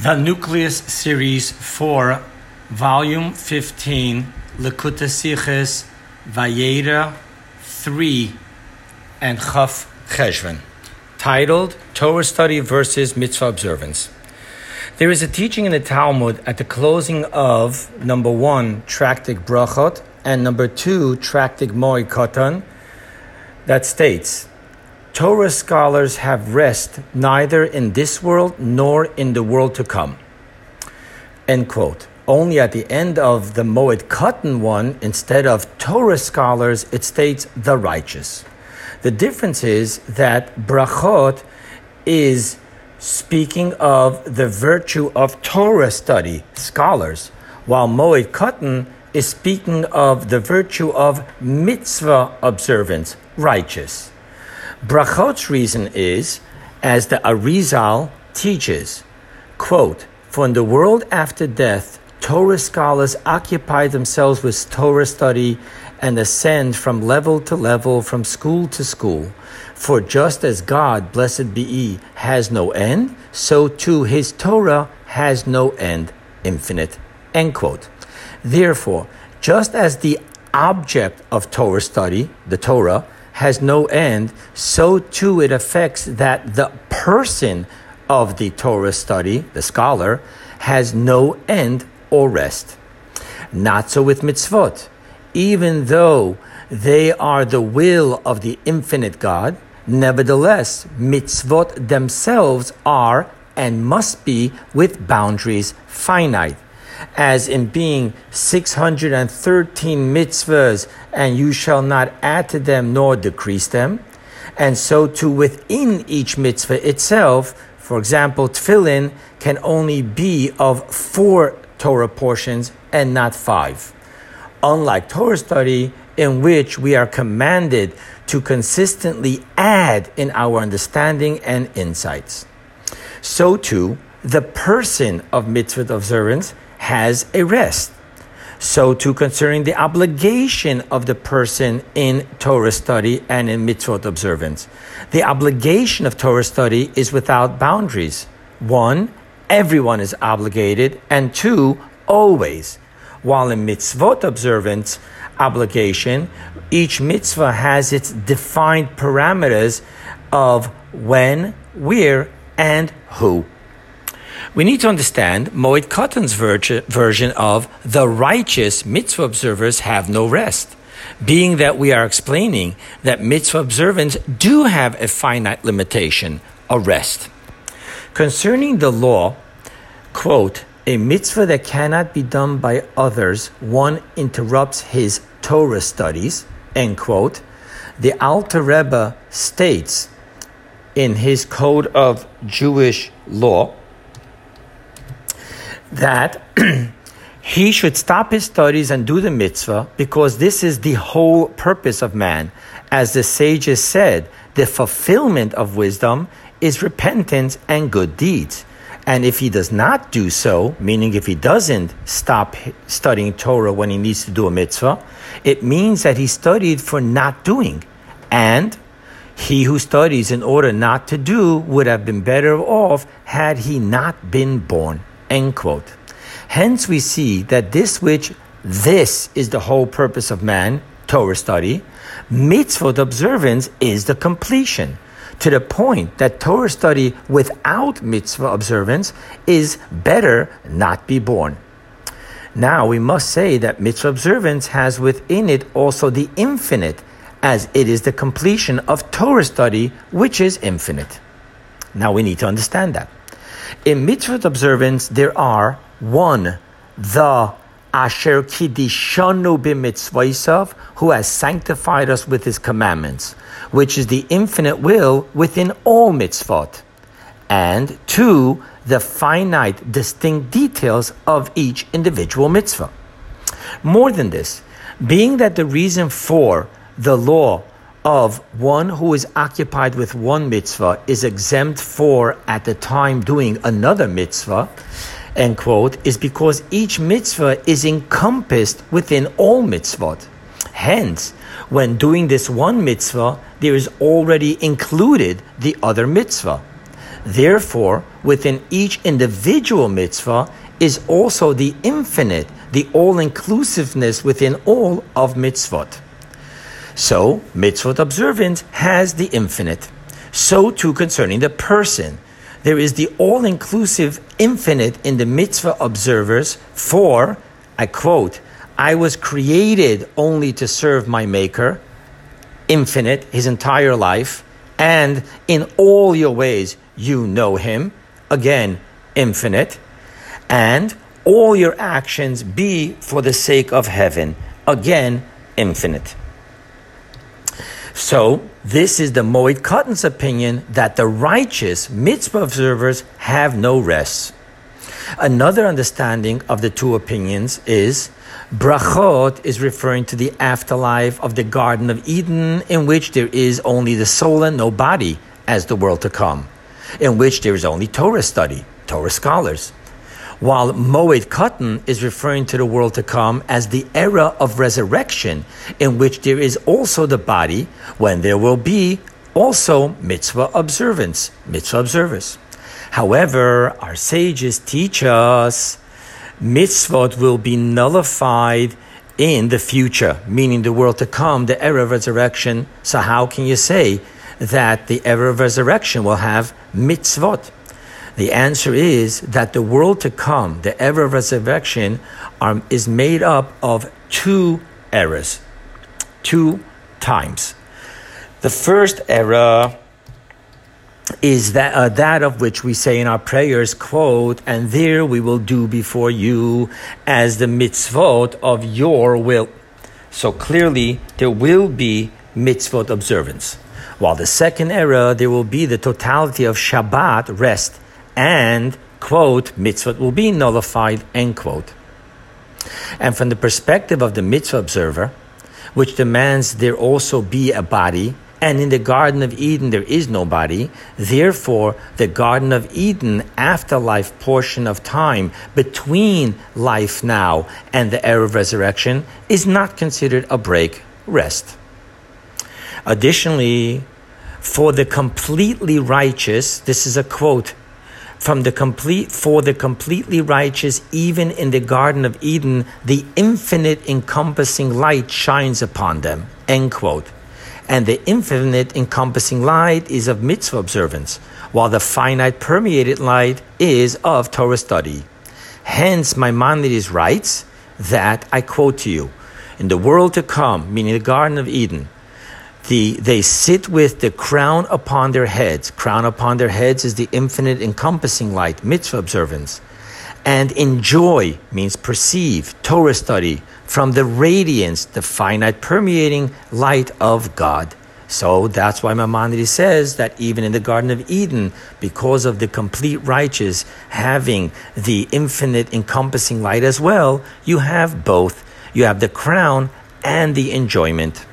The Nucleus Series 4, Volume 15, Likkutei Sichos, Vayera 3, and Chaf Cheshvan, titled Torah Study versus Mitzvah Observance. There is a teaching in the Talmud at the closing of number one, Tractate Brachot, and number two, Tractate Moed Katan, that states Torah scholars have rest neither in this world nor in the world to come. End quote. Only at the end of the Moed Katan one, instead of Torah scholars, it states the righteous. The difference is that brachot is speaking of the virtue of Torah study, scholars, while Moed Katan is speaking of the virtue of mitzvah observance, righteous. Brachot's reason is, as the Arizal teaches, quote, For in the world after death, Torah scholars occupy themselves with Torah study and ascend from level to level, from school to school. For just as God, blessed be He, has no end, so too His Torah has no end, infinite. End quote. Therefore, just as the object of Torah study, the Torah, has no end, so too it affects that the person of the Torah study, the scholar, has no end or rest. Not so with mitzvot. Even though they are the will of the infinite God, nevertheless, mitzvot themselves are and must be with boundaries finite as in being 613 mitzvahs, and you shall not add to them nor decrease them. And so too within each mitzvah itself, for example, tefillin can only be of four Torah portions and not five. Unlike Torah study, in which we are commanded to consistently add in our understanding and insights. So too, the person of mitzvah observance has a rest. So too concerning the obligation of the person in Torah study and in mitzvot observance. The obligation of Torah study is without boundaries. One, everyone is obligated, and two, always. While in mitzvot observance obligation, each mitzvah has its defined parameters of when, where, and who. We need to understand Moed Katan's version of the righteous mitzvah observers have no rest, being that we are explaining that mitzvah observance do have a finite limitation, a rest. Concerning the law, quote, a mitzvah that cannot be done by others, one interrupts his Torah studies, end quote. The Alter Rebbe states in his Code of Jewish Law, that he should stop his studies and do the mitzvah because this is the whole purpose of man. As the sages said, the fulfillment of wisdom is repentance and good deeds. And if he does not do so, meaning if he doesn't stop studying Torah when he needs to do a mitzvah, it means that he studied for not doing. And he who studies in order not to do would have been better off had he not been born. End quote. Hence, we see that this which this is the whole purpose of man, Torah study, mitzvot observance is the completion. To the point that Torah study without mitzvah observance is better not be born. Now we must say that mitzvah observance has within it also the infinite, as it is the completion of Torah study, which is infinite. Now we need to understand that. In mitzvot observance, there are one, the Asher Kiddishanu b'mitzvaysav, who has sanctified us with his commandments, which is the infinite will within all mitzvot. And two, the finite, distinct details of each individual mitzvah. More than this, being that the reason for the law of one who is occupied with one mitzvah is exempt for at the time doing another mitzvah, end quote, is because each mitzvah is encompassed within all mitzvot. Hence, when doing this one mitzvah, there is already included the other mitzvah. Therefore, within each individual mitzvah is also the infinite, the all inclusiveness within all of mitzvot. So, mitzvot observance has the infinite. So too concerning the person. There is the all inclusive infinite in the mitzvah observers, for, I quote, I was created only to serve my Maker, infinite, his entire life, and in all your ways you know him, again, infinite, and all your actions be for the sake of heaven, again, infinite. So, this is the Moed Kotton's opinion that the righteous mitzvah observers have no rest. Another understanding of the two opinions is brachot is referring to the afterlife of the Garden of Eden, in which there is only the soul and no body, as the world to come, in which there is only Torah study, Torah scholars while Moed Katan is referring to the world to come as the era of resurrection, in which there is also the body, when there will be also mitzvah observance, mitzvah observers. However, our sages teach us mitzvot will be nullified in the future, meaning the world to come, the era of resurrection. So, how can you say that the era of resurrection will have mitzvot? The answer is that the world to come, the ever resurrection, are, is made up of two eras, two times. The first era is that, uh, that of which we say in our prayers, quote, and there we will do before you as the mitzvot of your will. So clearly, there will be mitzvot observance. While the second era, there will be the totality of Shabbat, rest, and, quote, mitzvot will be nullified, end quote. And from the perspective of the mitzvah observer, which demands there also be a body, and in the Garden of Eden there is no body, therefore the Garden of Eden afterlife portion of time between life now and the era of resurrection is not considered a break, rest. Additionally, for the completely righteous, this is a quote from the complete for the completely righteous even in the garden of eden the infinite encompassing light shines upon them. End quote. And the infinite encompassing light is of mitzvah observance while the finite permeated light is of torah study. Hence maimonides writes that i quote to you in the world to come meaning the garden of eden the, they sit with the crown upon their heads. Crown upon their heads is the infinite encompassing light, mitzvah observance. And enjoy means perceive, Torah study, from the radiance, the finite permeating light of God. So that's why Maimonides says that even in the Garden of Eden, because of the complete righteous having the infinite encompassing light as well, you have both. You have the crown and the enjoyment.